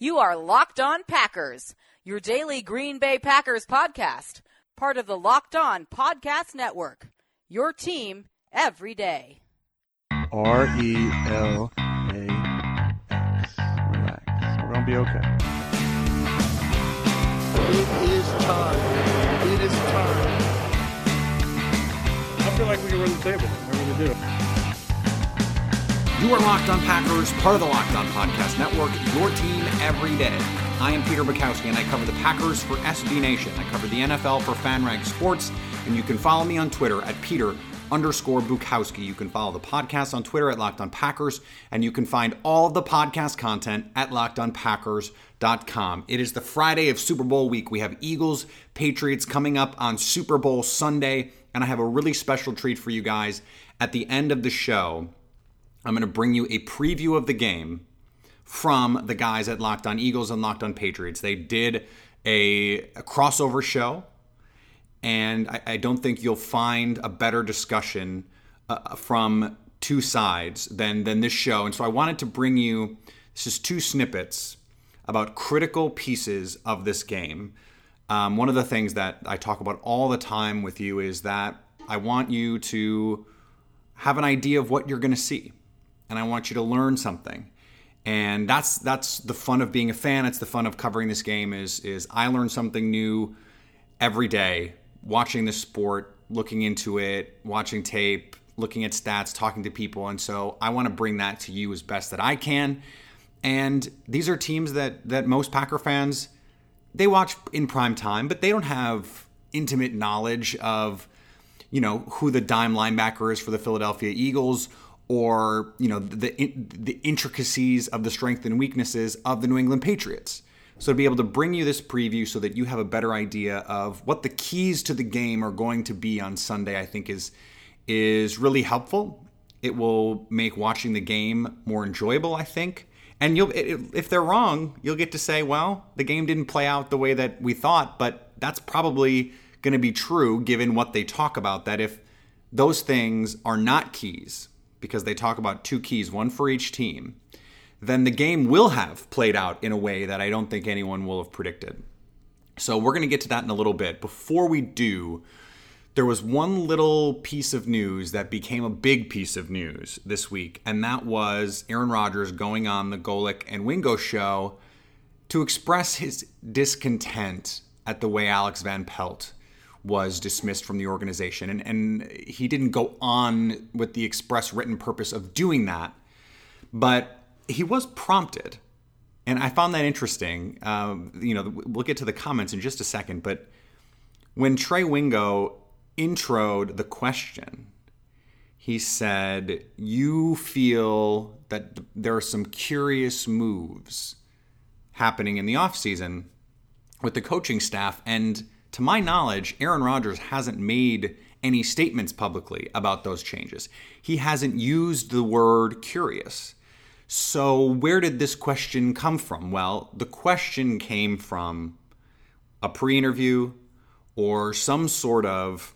You are Locked On Packers, your daily Green Bay Packers podcast, part of the Locked On Podcast Network. Your team every day. R E L A X. Relax. We're going to be okay. It is time. It is time. I feel like we can run the table. I really do. You are Locked On Packers, part of the Locked On Podcast Network, your team every day. I am Peter Bukowski, and I cover the Packers for SB Nation. I cover the NFL for FanRag Sports, and you can follow me on Twitter at Peter underscore Bukowski. You can follow the podcast on Twitter at Locked On Packers, and you can find all of the podcast content at LockedOnPackers.com. It is the Friday of Super Bowl week. We have Eagles, Patriots coming up on Super Bowl Sunday, and I have a really special treat for you guys at the end of the show. I'm going to bring you a preview of the game from the guys at Locked On Eagles and Locked On Patriots. They did a, a crossover show, and I, I, don't think you'll find a better discussion uh, from two sides than than this show. And so I wanted to bring you this is two snippets about critical pieces of this game. Um, one of the things that I talk about all the time with you is that I want you to have an idea of what you're going to see and I want you to learn something. And that's that's the fun of being a fan. It's the fun of covering this game is is I learn something new every day watching the sport, looking into it, watching tape, looking at stats, talking to people. And so I want to bring that to you as best that I can. And these are teams that that most Packer fans they watch in prime time, but they don't have intimate knowledge of you know who the dime linebacker is for the Philadelphia Eagles or you know the the intricacies of the strengths and weaknesses of the New England Patriots. So to be able to bring you this preview so that you have a better idea of what the keys to the game are going to be on Sunday, I think is is really helpful. It will make watching the game more enjoyable, I think. And you'll if they're wrong, you'll get to say, well, the game didn't play out the way that we thought, but that's probably going to be true given what they talk about that if those things are not keys, because they talk about two keys, one for each team, then the game will have played out in a way that I don't think anyone will have predicted. So we're going to get to that in a little bit. Before we do, there was one little piece of news that became a big piece of news this week, and that was Aaron Rodgers going on the Golic and Wingo show to express his discontent at the way Alex Van Pelt was dismissed from the organization. And, and he didn't go on with the express written purpose of doing that, but he was prompted. And I found that interesting. Um, you know, we'll get to the comments in just a second, but when Trey Wingo introed the question, he said, You feel that there are some curious moves happening in the offseason with the coaching staff. And to my knowledge, Aaron Rodgers hasn't made any statements publicly about those changes. He hasn't used the word curious. So, where did this question come from? Well, the question came from a pre interview or some sort of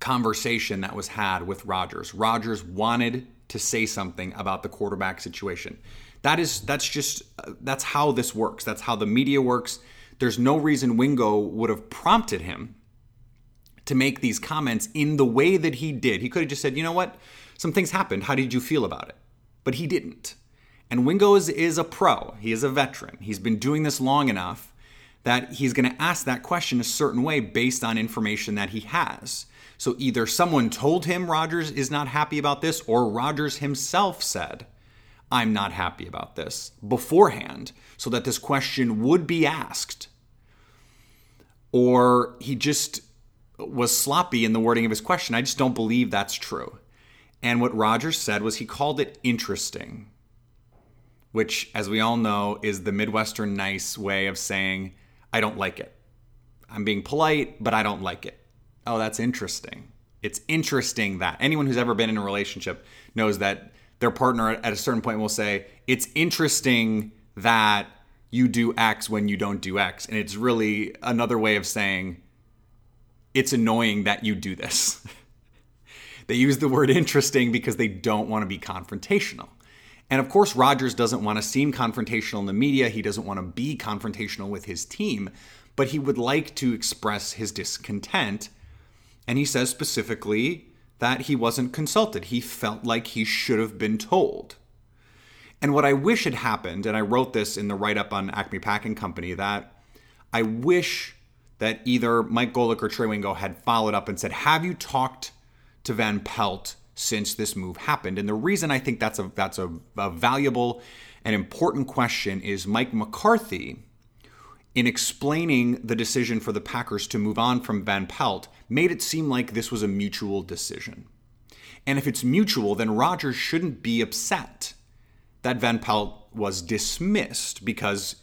conversation that was had with Rodgers. Rodgers wanted to say something about the quarterback situation. That is that's just that's how this works. That's how the media works. There's no reason Wingo would have prompted him to make these comments in the way that he did. He could have just said, "You know what? Some things happened. How did you feel about it?" But he didn't. And Wingo is, is a pro. He is a veteran. He's been doing this long enough that he's going to ask that question a certain way based on information that he has. So either someone told him Rodgers is not happy about this, or Rodgers himself said, I'm not happy about this beforehand, so that this question would be asked. Or he just was sloppy in the wording of his question. I just don't believe that's true. And what Rodgers said was he called it interesting, which, as we all know, is the Midwestern nice way of saying, I don't like it. I'm being polite, but I don't like it. Oh, that's interesting. It's interesting that anyone who's ever been in a relationship knows that their partner at a certain point will say, It's interesting that you do X when you don't do X. And it's really another way of saying, It's annoying that you do this. they use the word interesting because they don't want to be confrontational. And of course, Rodgers doesn't want to seem confrontational in the media. He doesn't want to be confrontational with his team, but he would like to express his discontent. And he says specifically that he wasn't consulted. He felt like he should have been told. And what I wish had happened, and I wrote this in the write up on Acme Packing Company, that I wish that either Mike Golic or Trey Wingo had followed up and said, Have you talked to Van Pelt since this move happened? And the reason I think that's a that's a, a valuable and important question is Mike McCarthy, in explaining the decision for the Packers to move on from Van Pelt, made it seem like this was a mutual decision. And if it's mutual, then Rodgers shouldn't be upset that Van Pelt was dismissed because,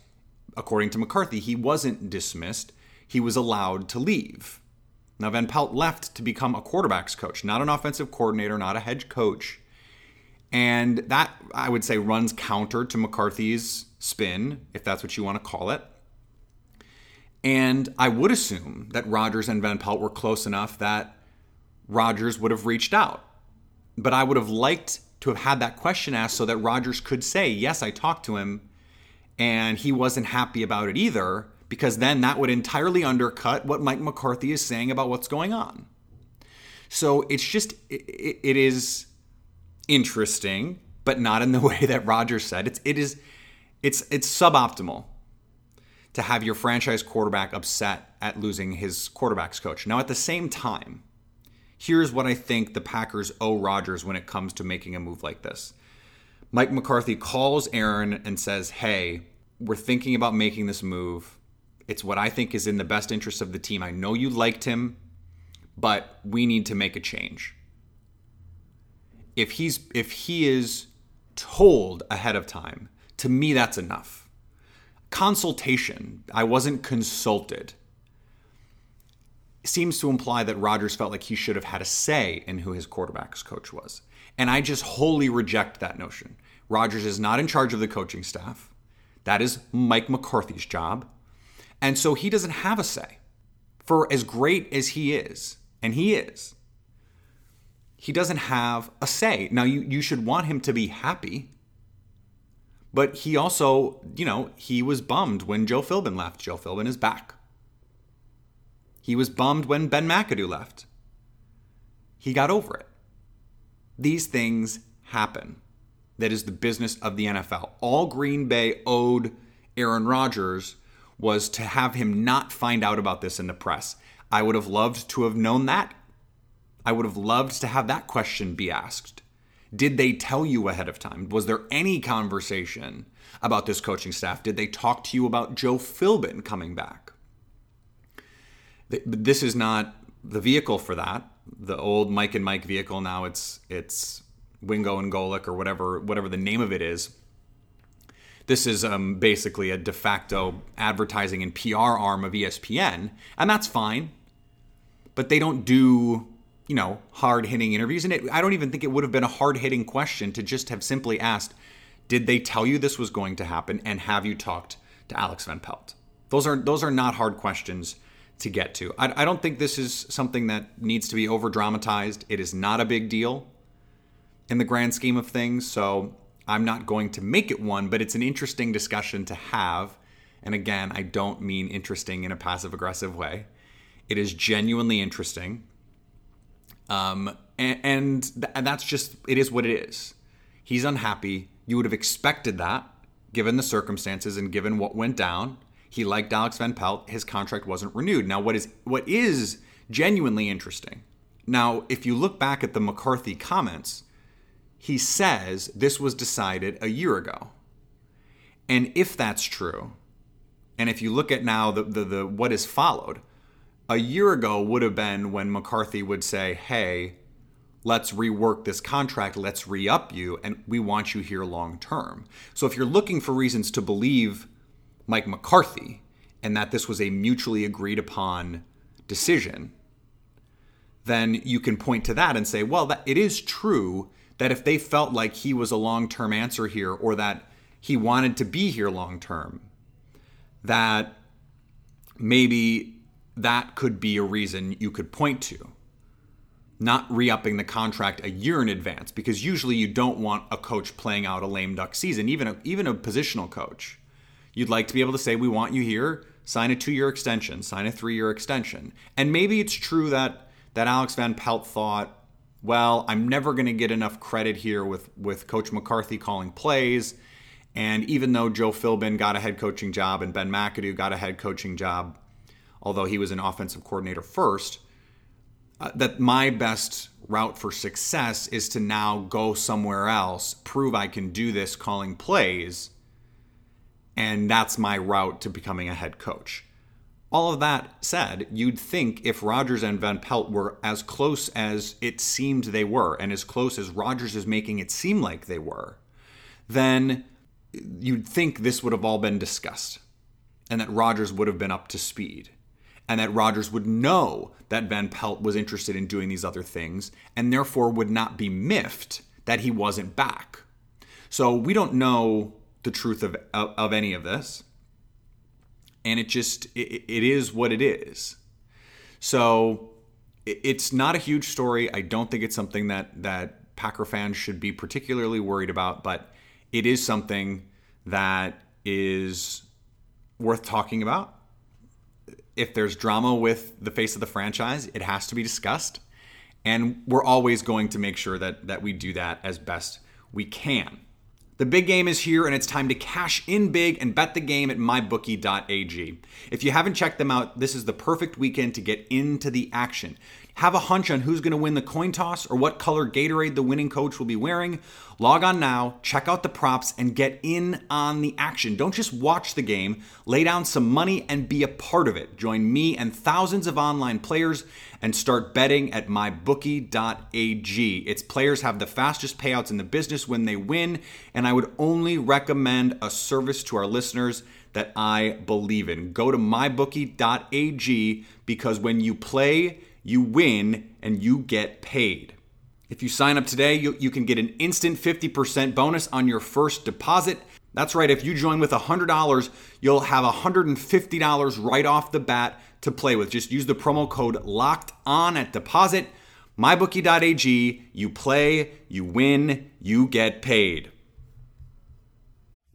according to McCarthy, he wasn't dismissed. He was allowed to leave. Now, Van Pelt left to become a quarterback's coach, not an offensive coordinator, not a head coach. And that, I would say, runs counter to McCarthy's spin, if that's what you want to call it. And I would assume that Rodgers and Van Pelt were close enough that Rodgers would have reached out. But I would have liked to have had that question asked so that Rodgers could say, Yes, I talked to him, and he wasn't happy about it either, because then that would entirely undercut what Mike McCarthy is saying about what's going on. So it's just, it, it is interesting, but not in the way that Rodgers said. It's, it is, it's, it's suboptimal to have your franchise quarterback upset at losing his quarterback's coach. Now, at the same time, here's what I think the Packers owe Rodgers when it comes to making a move like this. Mike McCarthy calls Aaron and says, Hey, we're thinking about making this move. It's what I think is in the best interest of the team. I know you liked him, but we need to make a change. If he's if he is told ahead of time, to me that's enough. Consultation. I wasn't consulted seems to imply that Rodgers felt like he should have had a say in who his quarterback's coach was. And I just wholly reject that notion. Rodgers is not in charge of the coaching staff. That is Mike McCarthy's job. And so he doesn't have a say. For as great as he is, and he is, he doesn't have a say. Now, you, you should want him to be happy. But he also, you know, he was bummed when Joe Philbin left. Joe Philbin is back. He was bummed when Ben McAdoo left. He got over it. These things happen. That is the business of the NFL. All Green Bay owed Aaron Rodgers was to have him not find out about this in the press. I would have loved to have known that. I would have loved to have that question be asked. Did they tell you ahead of time? Was there any conversation about this coaching staff? Did they talk to you about Joe Philbin coming back? this is not the vehicle for that. The old Mike and Mike vehicle now it's it's Wingo and Golic or whatever whatever the name of it is. This is um, basically a de facto advertising and PR arm of ESPN, and that's fine. But they don't do you know hard hitting interviews, and it, I don't even think it would have been a hard hitting question to just have simply asked, "Did they tell you this was going to happen, and have you talked to Alex Van Pelt?" Those are those are not hard questions to get to. I, I don't think this is something that needs to be over dramatized. It is not a big deal in the grand scheme of things, so I'm not going to make it one, but it's an interesting discussion to have. And again, I don't mean interesting in a passive aggressive way. It is genuinely interesting. Um, and, and, th- and that's just, it is what it is. He's unhappy. You would have expected that given the circumstances and given what went down. He liked Alex Van Pelt. His contract wasn't renewed. Now, what is what is genuinely interesting? Now, if you look back at the McCarthy comments, he says this was decided a year ago. And if that's true, and if you look at now the, the, the what has followed, a year ago would have been when McCarthy would say, hey, let's rework this contract, let's re up you, and we want you here long term. So if you're looking for reasons to believe Mike McCarthy and that this was a mutually agreed upon decision, then you can point to that and say, well, that, it is true that if they felt like he was a long term answer here or that he wanted to be here long term, that maybe that could be a reason you could point to. Not re upping the contract a year in advance, because usually you don't want a coach playing out a lame duck season, even a, even a positional coach. You'd like to be able to say, We want you here, sign a two year extension, sign a three year extension. And maybe it's true that, that Alex Van Pelt thought, well, I'm never going to get enough credit here with, with Coach McCarthy calling plays. And even though Joe Philbin got a head coaching job and Ben McAdoo got a head coaching job, although he was an offensive coordinator first, uh, that my best route for success is to now go somewhere else, prove I can do this calling plays, and that's my route to becoming a head coach. All of that said, you'd think if Rodgers and Van Pelt were as close as it seemed they were, and as close as Rodgers is making it seem like they were, then you'd think this would have all been discussed, and that Rodgers would have been up to speed and that Rodgers would know that Van Pelt was interested in doing these other things and therefore would not be miffed that he wasn't back. So we don't know the truth of, of, of any of this. And it just, it, it is what it is. So it's not a huge story. I don't think it's something that, that Packer fans should be particularly worried about, but it is something that is worth talking about if there's drama with the face of the franchise, it has to be discussed. And we're always going to make sure that, that we do that as best we can. The big game is here, and it's time to cash in big and bet the game at mybookie.ag. If you haven't checked them out, this is the perfect weekend to get into the action. Have a hunch on who's going to win the coin toss or what color Gatorade the winning coach will be wearing? Log on now, check out the props, and get in on the action. Don't just watch the game, lay down some money and be a part of it. Join me and thousands of online players and start betting at mybookie.ag. Its players have the fastest payouts in the business when they win, and I would only recommend a service to our listeners that I believe in. Go to mybookie.ag because when you play, you win and you get paid. If you sign up today, you, you can get an instant 50% bonus on your first deposit. That's right, if you join with $100, you'll have $150 right off the bat to play with. Just use the promo code LOCKED ON at deposit. MyBookie.ag, you play, you win, you get paid.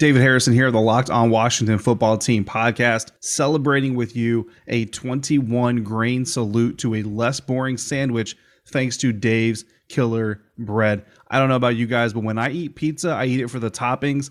David Harrison here, the Locked On Washington Football Team podcast, celebrating with you a 21 grain salute to a less boring sandwich thanks to Dave's Killer Bread. I don't know about you guys, but when I eat pizza, I eat it for the toppings,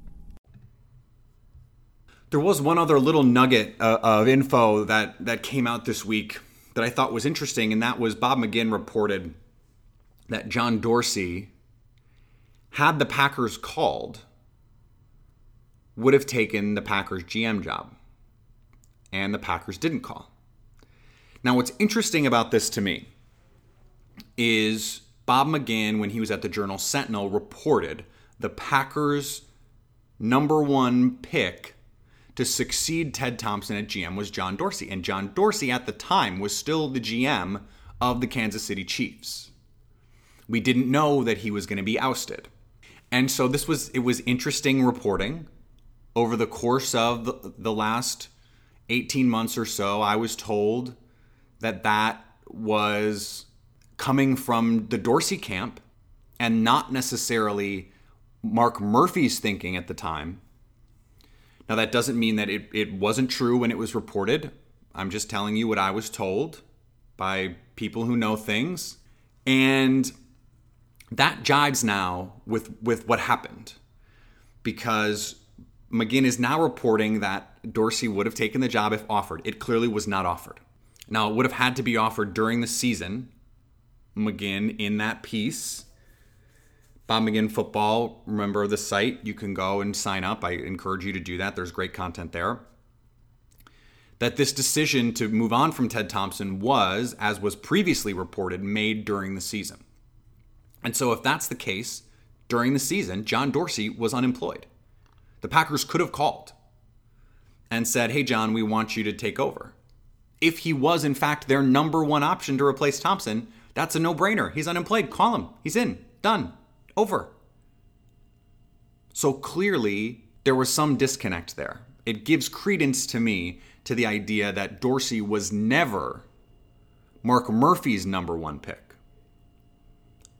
There was one other little nugget uh, of info that, that came out this week that I thought was interesting, and that was Bob McGinn reported that John Dorsey, had the Packers called, would have taken the Packers GM job. And the Packers didn't call. Now, what's interesting about this to me is Bob McGinn, when he was at the Journal Sentinel, reported the Packers' number one pick to succeed Ted Thompson at GM was John Dorsey. And John Dorsey at the time was still the GM of the Kansas City Chiefs. We didn't know that he was going to be ousted. And so this was it was interesting reporting over the course of the, the last 18 months or so. I was told that that was coming from the Dorsey camp and not necessarily Mark Murphy's thinking at the time now, that doesn't mean that it, it wasn't true when it was reported. I'm just telling you what I was told by people who know things. And that jives now with, with what happened because McGinn is now reporting that Dorsey would have taken the job if offered. It clearly was not offered. Now, it would have had to be offered during the season. McGinn, in that piece, McGinn Football, remember the site. You can go and sign up. I encourage you to do that. There's great content there. That this decision to move on from Ted Thompson was, as was previously reported, made during the season. And so, if that's the case, during the season, John Dorsey was unemployed. The Packers could have called and said, Hey, John, we want you to take over. If he was, in fact, their number one option to replace Thompson, that's a no brainer. He's unemployed. Call him. He's in. Done. Over. So clearly, there was some disconnect there. It gives credence to me to the idea that Dorsey was never Mark Murphy's number one pick.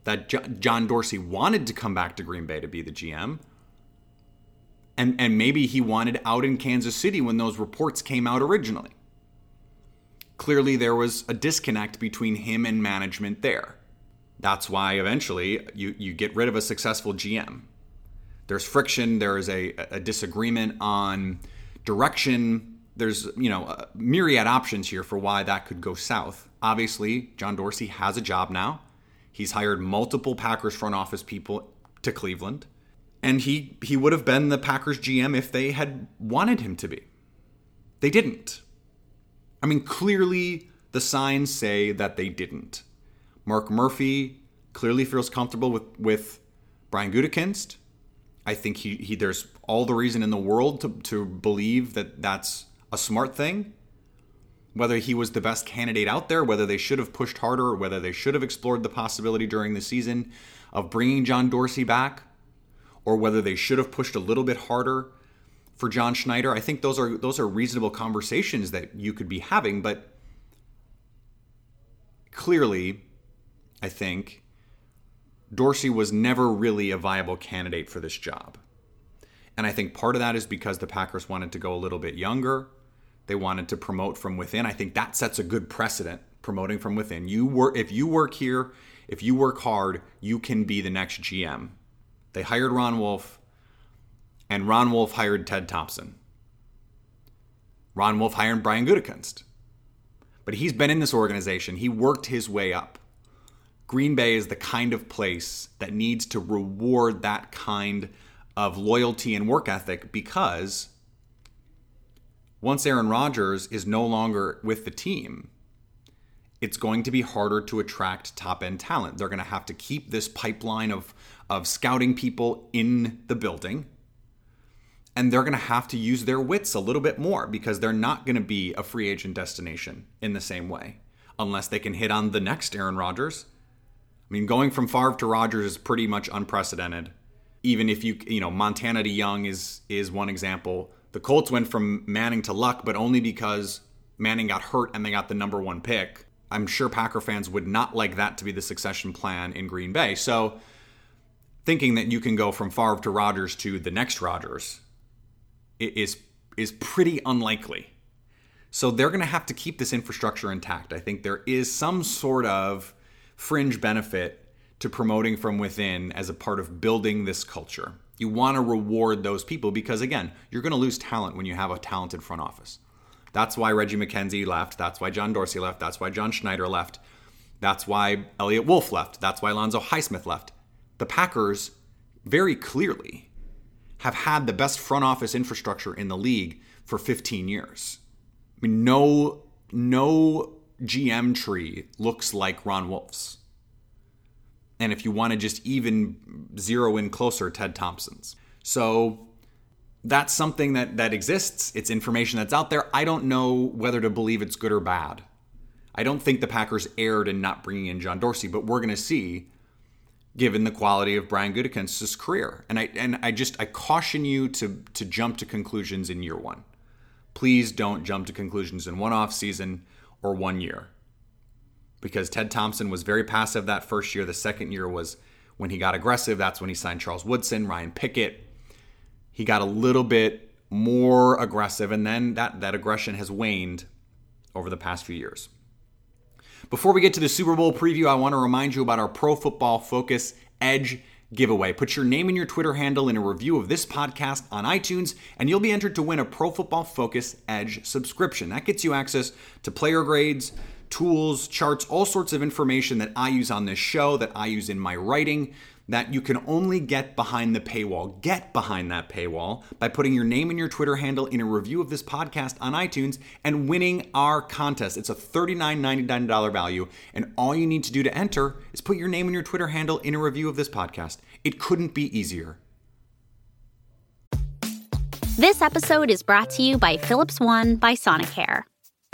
That John Dorsey wanted to come back to Green Bay to be the GM. And, and maybe he wanted out in Kansas City when those reports came out originally. Clearly, there was a disconnect between him and management there. That's why eventually you, you get rid of a successful GM. There's friction, there is a, a disagreement on direction. There's, you know, myriad options here for why that could go south. Obviously, John Dorsey has a job now. He's hired multiple Packers front office people to Cleveland. And he he would have been the Packers GM if they had wanted him to be. They didn't. I mean, clearly the signs say that they didn't. Mark Murphy clearly feels comfortable with, with Brian Gutekunst. I think he, he there's all the reason in the world to, to believe that that's a smart thing. Whether he was the best candidate out there, whether they should have pushed harder, or whether they should have explored the possibility during the season of bringing John Dorsey back, or whether they should have pushed a little bit harder for John Schneider. I think those are those are reasonable conversations that you could be having, but clearly I think, Dorsey was never really a viable candidate for this job. And I think part of that is because the Packers wanted to go a little bit younger. They wanted to promote from within. I think that sets a good precedent, promoting from within. You work if you work here, if you work hard, you can be the next GM. They hired Ron Wolf, and Ron Wolf hired Ted Thompson. Ron Wolf hired Brian Gutekunst. But he's been in this organization. He worked his way up. Green Bay is the kind of place that needs to reward that kind of loyalty and work ethic because once Aaron Rodgers is no longer with the team, it's going to be harder to attract top end talent. They're going to have to keep this pipeline of, of scouting people in the building. And they're going to have to use their wits a little bit more because they're not going to be a free agent destination in the same way unless they can hit on the next Aaron Rodgers I mean, going from Favre to Rodgers is pretty much unprecedented. even if you you know Montana to Young is is one example. The Colts went from Manning to Luck, but only because Manning got hurt and they got the number one pick. I'm sure Packer fans would not like that to be the succession plan in Green Bay. So thinking that you can go from Favre to Rodgers to the next Rodgers is is pretty unlikely. So they're going to have to keep this infrastructure intact. I think there is some sort of fringe benefit to promoting from within as a part of building this culture. You want to reward those people because again, you're going to lose talent when you have a talented front office. That's why Reggie McKenzie left. That's why John Dorsey left. That's why John Schneider left. That's why Eliot Wolf left. That's why Alonzo Highsmith left. The Packers very clearly have had the best front office infrastructure in the league for 15 years. I mean, no, no GM tree looks like Ron Wolf's. And if you want to just even zero in closer, Ted Thompson's. So that's something that that exists. It's information that's out there. I don't know whether to believe it's good or bad. I don't think the Packers erred in not bringing in John Dorsey, but we're going to see given the quality of Brian Gutekunst's career. And I and I just I caution you to to jump to conclusions in year 1. Please don't jump to conclusions in one off season or one year. Because Ted Thompson was very passive that first year. The second year was when he got aggressive. That's when he signed Charles Woodson, Ryan Pickett, he got a little bit more aggressive, and then that, that aggression has waned over the past few years. Before we get to the Super Bowl preview, I want to remind you about our Pro Football Focus Edge giveaway. Put your name and your Twitter handle in a review of this podcast on iTunes, and you'll be entered to win a Pro Football Focus Edge subscription. That gets you access to player grades, tools, charts, all sorts of information that I use on this show, that I use in my writing that you can only get behind the paywall. Get behind that paywall by putting your name and your Twitter handle in a review of this podcast on iTunes and winning our contest. It's a $39.99 value, and all you need to do to enter is put your name and your Twitter handle in a review of this podcast. It couldn't be easier. This episode is brought to you by Philips One by Sonicare.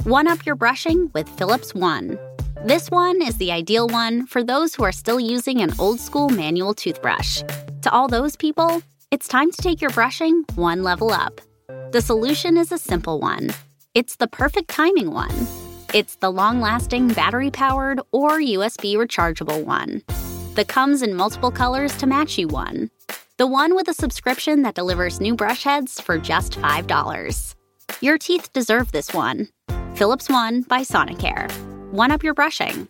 One up your brushing with Philips One. This one is the ideal one for those who are still using an old school manual toothbrush. To all those people, it's time to take your brushing one level up. The solution is a simple one it's the perfect timing one. It's the long lasting battery powered or USB rechargeable one. The comes in multiple colors to match you one. The one with a subscription that delivers new brush heads for just $5. Your teeth deserve this one. Philips One by Sonicare one up your brushing.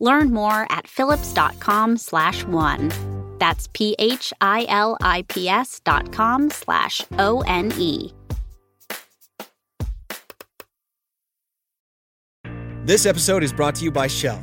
Learn more at philips.com slash one. That's P-H-I-L-I-P-S dot com slash O-N-E. This episode is brought to you by Shell.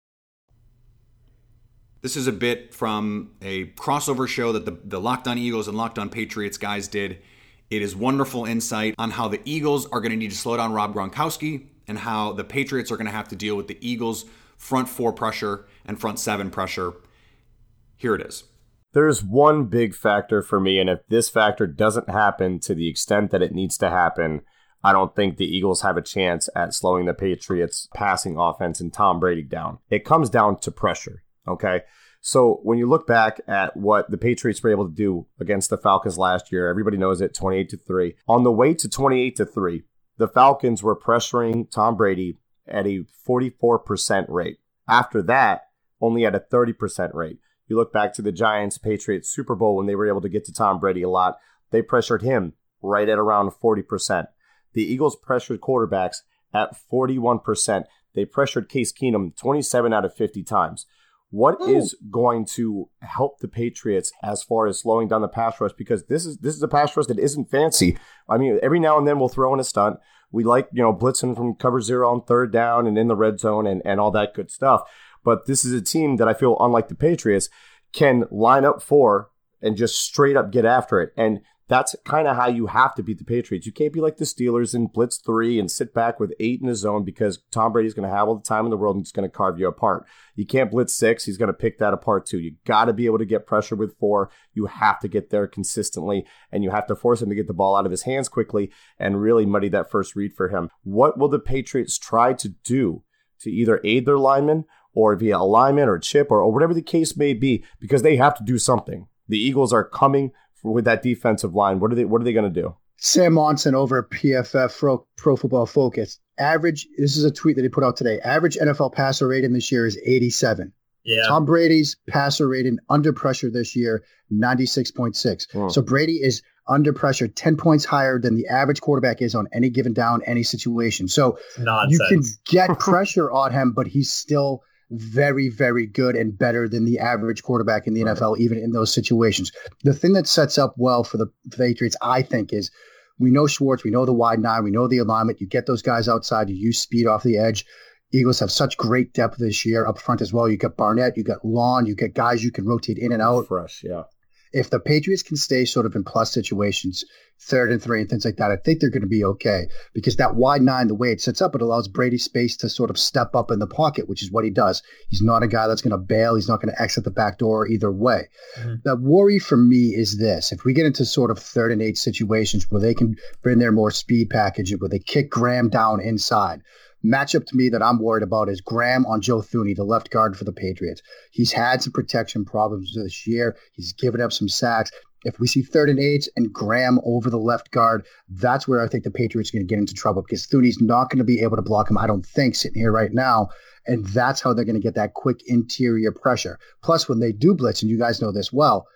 This is a bit from a crossover show that the, the Locked On Eagles and Locked On Patriots guys did. It is wonderful insight on how the Eagles are going to need to slow down Rob Gronkowski and how the Patriots are going to have to deal with the Eagles' front four pressure and front seven pressure. Here it is. There's one big factor for me, and if this factor doesn't happen to the extent that it needs to happen, I don't think the Eagles have a chance at slowing the Patriots' passing offense and Tom Brady down. It comes down to pressure. Okay. So when you look back at what the Patriots were able to do against the Falcons last year, everybody knows it 28 to 3. On the way to 28 to 3, the Falcons were pressuring Tom Brady at a 44% rate. After that, only at a 30% rate. You look back to the Giants Patriots Super Bowl when they were able to get to Tom Brady a lot, they pressured him right at around 40%. The Eagles pressured quarterbacks at 41%. They pressured Case Keenum 27 out of 50 times. What Ooh. is going to help the Patriots as far as slowing down the pass rush? Because this is this is a pass rush that isn't fancy. I mean, every now and then we'll throw in a stunt. We like you know blitzing from cover zero on third down and in the red zone and and all that good stuff. But this is a team that I feel, unlike the Patriots, can line up for and just straight up get after it. And That's kind of how you have to beat the Patriots. You can't be like the Steelers and blitz three and sit back with eight in the zone because Tom Brady's going to have all the time in the world and he's going to carve you apart. You can't blitz six. He's going to pick that apart too. You got to be able to get pressure with four. You have to get there consistently and you have to force him to get the ball out of his hands quickly and really muddy that first read for him. What will the Patriots try to do to either aid their linemen or via alignment or chip or, or whatever the case may be because they have to do something. The Eagles are coming with that defensive line. What are they? What are they going to do? Sam Monson over PFF Pro, Pro Football Focus. Average. This is a tweet that he put out today. Average NFL passer rating this year is 87. Yeah. Tom Brady's passer rating under pressure this year, 96.6. Hmm. So Brady is under pressure 10 points higher than the average quarterback is on any given down, any situation. So Nonsense. you can get pressure on him, but he's still very, very good and better than the average quarterback in the NFL, even in those situations. The thing that sets up well for the Patriots, I think, is we know Schwartz, we know the wide nine, we know the alignment. You get those guys outside, you use speed off the edge. Eagles have such great depth this year up front as well. You got Barnett, you got Long, you get guys you can rotate in and out. Fresh, yeah. If the Patriots can stay sort of in plus situations, third and three and things like that, I think they're going to be okay because that wide nine, the way it sets up, it allows Brady space to sort of step up in the pocket, which is what he does. He's not a guy that's going to bail. He's not going to exit the back door either way. Mm-hmm. The worry for me is this: if we get into sort of third and eight situations where they can bring their more speed package, where they kick Graham down inside. Matchup to me that I'm worried about is Graham on Joe Thuney, the left guard for the Patriots. He's had some protection problems this year. He's given up some sacks. If we see third and eights and Graham over the left guard, that's where I think the Patriots are going to get into trouble because Thuney's not going to be able to block him, I don't think, sitting here right now. And that's how they're going to get that quick interior pressure. Plus, when they do blitz, and you guys know this well,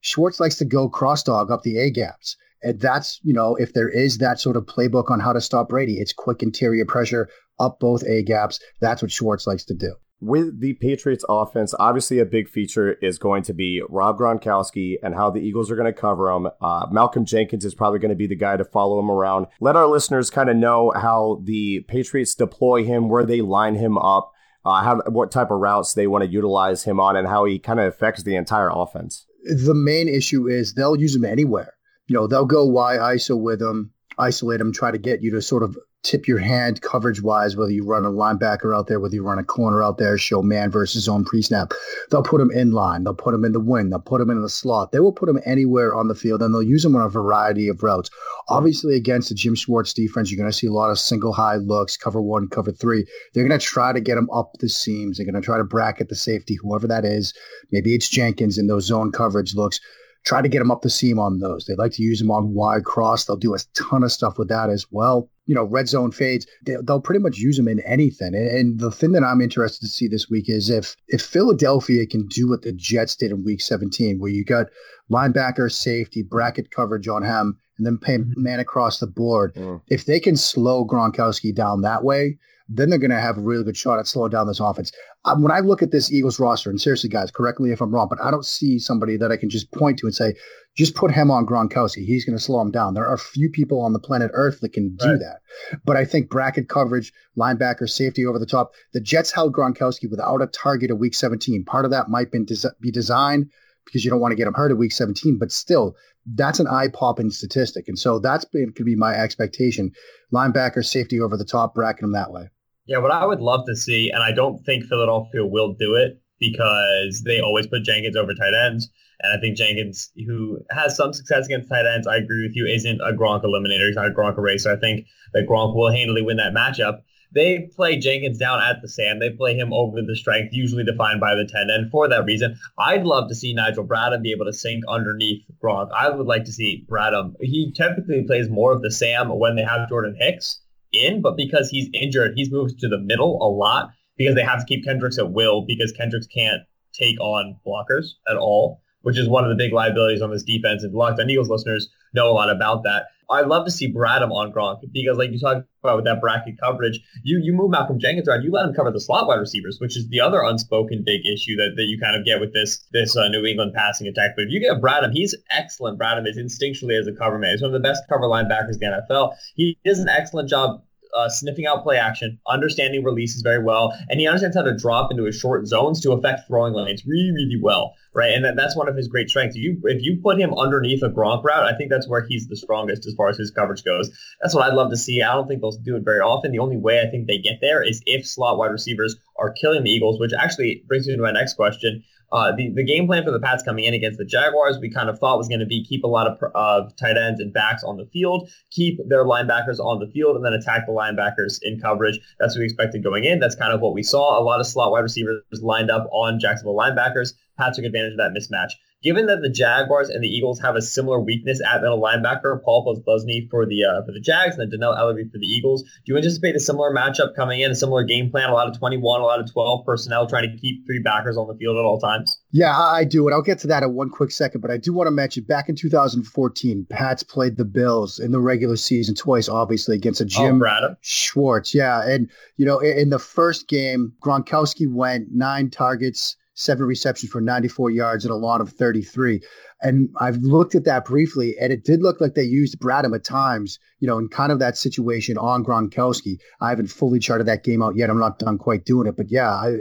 Schwartz likes to go cross dog up the A gaps. And that's, you know, if there is that sort of playbook on how to stop Brady, it's quick interior pressure up both A gaps. That's what Schwartz likes to do. With the Patriots offense, obviously a big feature is going to be Rob Gronkowski and how the Eagles are going to cover him. Uh, Malcolm Jenkins is probably going to be the guy to follow him around. Let our listeners kind of know how the Patriots deploy him, where they line him up, uh, how what type of routes they want to utilize him on, and how he kind of affects the entire offense. The main issue is they'll use him anywhere. You know, they'll go Y ISO with them, isolate them, try to get you to sort of tip your hand coverage wise, whether you run a linebacker out there, whether you run a corner out there, show man versus zone pre snap. They'll put him in line. They'll put him in the wing. They'll put him in the slot. They will put him anywhere on the field and they'll use him on a variety of routes. Obviously, against the Jim Schwartz defense, you're going to see a lot of single high looks, cover one, cover three. They're going to try to get him up the seams. They're going to try to bracket the safety, whoever that is. Maybe it's Jenkins in those zone coverage looks try to get them up the seam on those. They like to use them on wide cross. They'll do a ton of stuff with that as well. You know, red zone fades. They, will pretty much use them in anything. And, and, the thing that I'm interested to see this week is if if Philadelphia can do what the Jets did in Week 17, where you got linebacker, safety, bracket coverage on him, and then pay man across the board. Mm. If they can slow Gronkowski down that way, then they're going to have a really good shot at slowing down this offense. Um, when I look at this Eagles roster, and seriously, guys, correct me if I'm wrong, but I don't see somebody that I can just point to and say, just put him on Gronkowski. He's going to slow him down. There are few people on the planet Earth that can do Right. that. But I think bracket coverage, linebacker, safety over the top. The Jets held Gronkowski without a target at Week 17. Part of that might been des- be designed because you don't want to get him hurt at Week 17, but still, that's an eye popping statistic. And so that's been, could be my expectation. Linebacker, safety over the top, bracket him that way. Yeah, what I would love to see, and I don't think Philadelphia will do it because they always put Jenkins over tight ends. And I think Jenkins, who has some success against tight ends, I agree with you, isn't a Gronk eliminator. He's not a Gronk eraser. I think that Gronk will handily win that matchup. They play Jenkins down at the sand. They play him over the strength, usually defined by the 10. And for that reason, I'd love to see Nigel Bradham be able to sink underneath Gronk. I would like to see Bradham. He typically plays more of the Sam when they have Jordan Hicks in, but because he's injured, he's moved to the middle a lot because they have to keep Kendricks at will because Kendricks can't take on blockers at all, which is one of the big liabilities on this defense. And Locked on Eagles listeners know a lot about that. I'd love to see Bradham on Gronk because, like you talked about with that bracket coverage, you you move Malcolm Jenkins around, you let him cover the slot wide receivers, which is the other unspoken big issue that, that you kind of get with this this uh, New England passing attack. But if you get Bradham, he's excellent. Bradham is instinctually as a cover man. He's one of the best cover linebackers in the NFL. He does an excellent job uh, sniffing out play action, understanding releases very well, and he understands how to drop into his short zones to affect throwing lanes really, really well, right? And that, that's one of his great strengths. You if you put him underneath a Gronk route, I think that's where he's the strongest as far as his coverage goes. That's what I'd love to see. I don't think they'll do it very often. The only way I think they get there is if slot wide receivers are killing the Eagles, which actually brings me to my next question. Uh, the, the game plan for the Pats coming in against the Jaguars, we kind of thought was going to be keep a lot of uh, tight ends and backs on the field, keep their linebackers on the field, and then attack the linebackers in coverage. That's what we expected going in. That's kind of what we saw. A lot of slot wide receivers lined up on Jacksonville linebackers. Pats took advantage of that mismatch. Given that the Jaguars and the Eagles have a similar weakness at middle linebacker, Paul Posluszny for the uh, for the Jags and then Dannell Ellerbe for the Eagles, do you anticipate a similar matchup coming in, a similar game plan, a lot of 21, a lot of 12 personnel trying to keep three backers on the field at all times? Yeah, I do. And I'll get to that in one quick second. But I do want to mention back in 2014, Pats played the Bills in the regular season twice, obviously, against a Jim oh, Schwartz. Yeah. And, you know, in the first game, Gronkowski went nine targets seven receptions for 94 yards and a lot of 33. And I've looked at that briefly, and it did look like they used Bradham at times, you know, in kind of that situation on Gronkowski. I haven't fully charted that game out yet. I'm not done quite doing it, but yeah, I,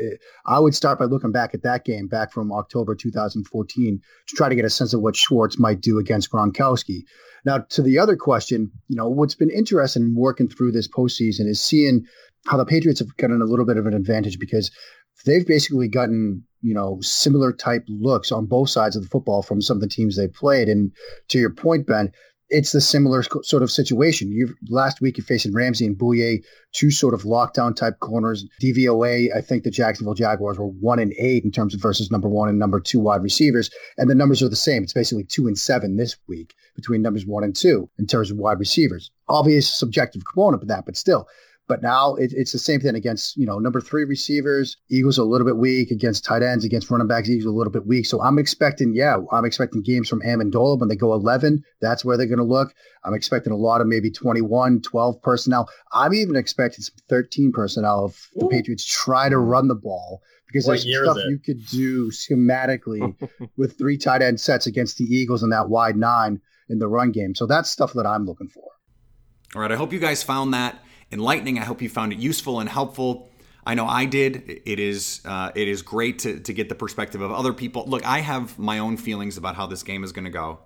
I would start by looking back at that game back from October 2014 to try to get a sense of what Schwartz might do against Gronkowski. Now, to the other question, you know, what's been interesting working through this postseason is seeing how the Patriots have gotten a little bit of an advantage because they've basically gotten you know similar type looks on both sides of the football from some of the teams they played. And to your point, Ben, it's the similar sort of situation. You last week you're facing Ramsey and Bouye, two sort of lockdown type corners. DVOA, I think the Jacksonville Jaguars were one and eight in terms of versus number one and number two wide receivers, and the numbers are the same. It's basically two and seven this week between numbers one and two in terms of wide receivers. Obvious subjective component of that, but still, but now it, it's the same thing against, you know, number three receivers. Eagles are a little bit weak against tight ends, against running backs. Eagles are a little bit weak. So I'm expecting, yeah, I'm expecting games from Amendola when they go 11. That's where they're going to look. I'm expecting a lot of maybe 21, 12 personnel. I'm even expecting some 13 personnel if the Patriots try to run the ball because what there's stuff you could do schematically with three tight end sets against the Eagles and that wide nine in the run game. So that's stuff that I'm looking for. All right. I hope you guys found that enlightening. I hope you found it useful and helpful. I know I did. It is uh, it is great to, to get the perspective of other people. Look, I have my own feelings about how this game is going to go.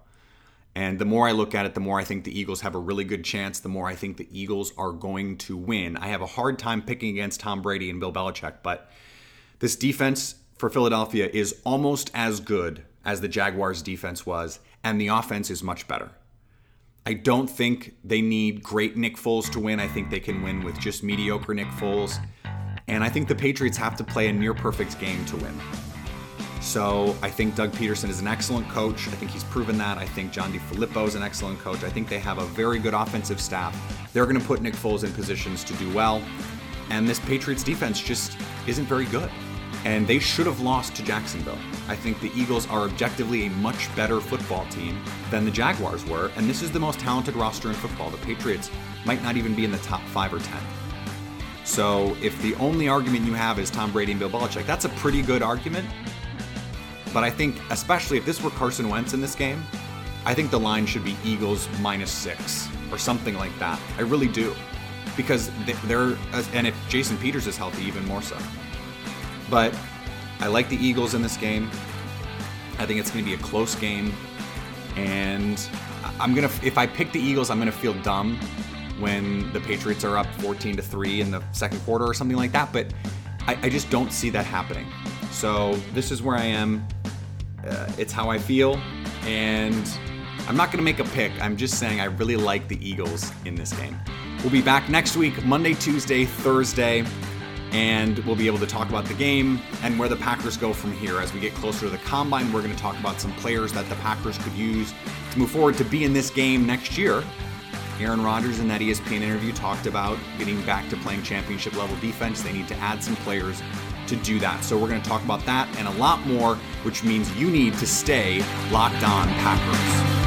And the more I look at it, the more I think the Eagles have a really good chance, the more I think the Eagles are going to win. I have a hard time picking against Tom Brady and Bill Belichick, but this defense for Philadelphia is almost as good as the Jaguars' defense was, and the offense is much better. I don't think they need great Nick Foles to win. I think they can win with just mediocre Nick Foles. And I think the Patriots have to play a near perfect game to win. So I think Doug Pederson is an excellent coach. I think he's proven that. I think John DeFilippo is an excellent coach. I think they have a very good offensive staff. They're going to put Nick Foles in positions to do well. And this Patriots defense just isn't very good and they should have lost to Jacksonville. I think the Eagles are objectively a much better football team than the Jaguars were, and this is the most talented roster in football. The Patriots might not even be in the top five or ten. So if the only argument you have is Tom Brady and Bill Belichick, that's a pretty good argument. But I think, especially if this were Carson Wentz in this game, I think the line should be Eagles minus six or something like that. I really do. Because they're, and if Jason Peters is healthy, even more so. But I like the Eagles in this game. I think it's going to be a close game. And I'm to, if I pick the Eagles, I'm to feel dumb when the Patriots are up 14 to 3 in the second quarter or something like that. But I, I just don't see that happening. So this is where I am. Uh, it's how I feel. And I'm not to make a pick. I'm just saying I really like the Eagles in this game. We'll be back next week, Monday, Tuesday, Thursday and we'll be able to talk about the game and where the Packers go from here. As we get closer to the combine, we're going to talk about some players that the Packers could use to move forward to be in this game next year. Aaron Rodgers in that ESPN interview talked about getting back to playing championship level defense. They need to add some players to do that. So we're going to talk about that and a lot more, which means you need to stay locked on Packers.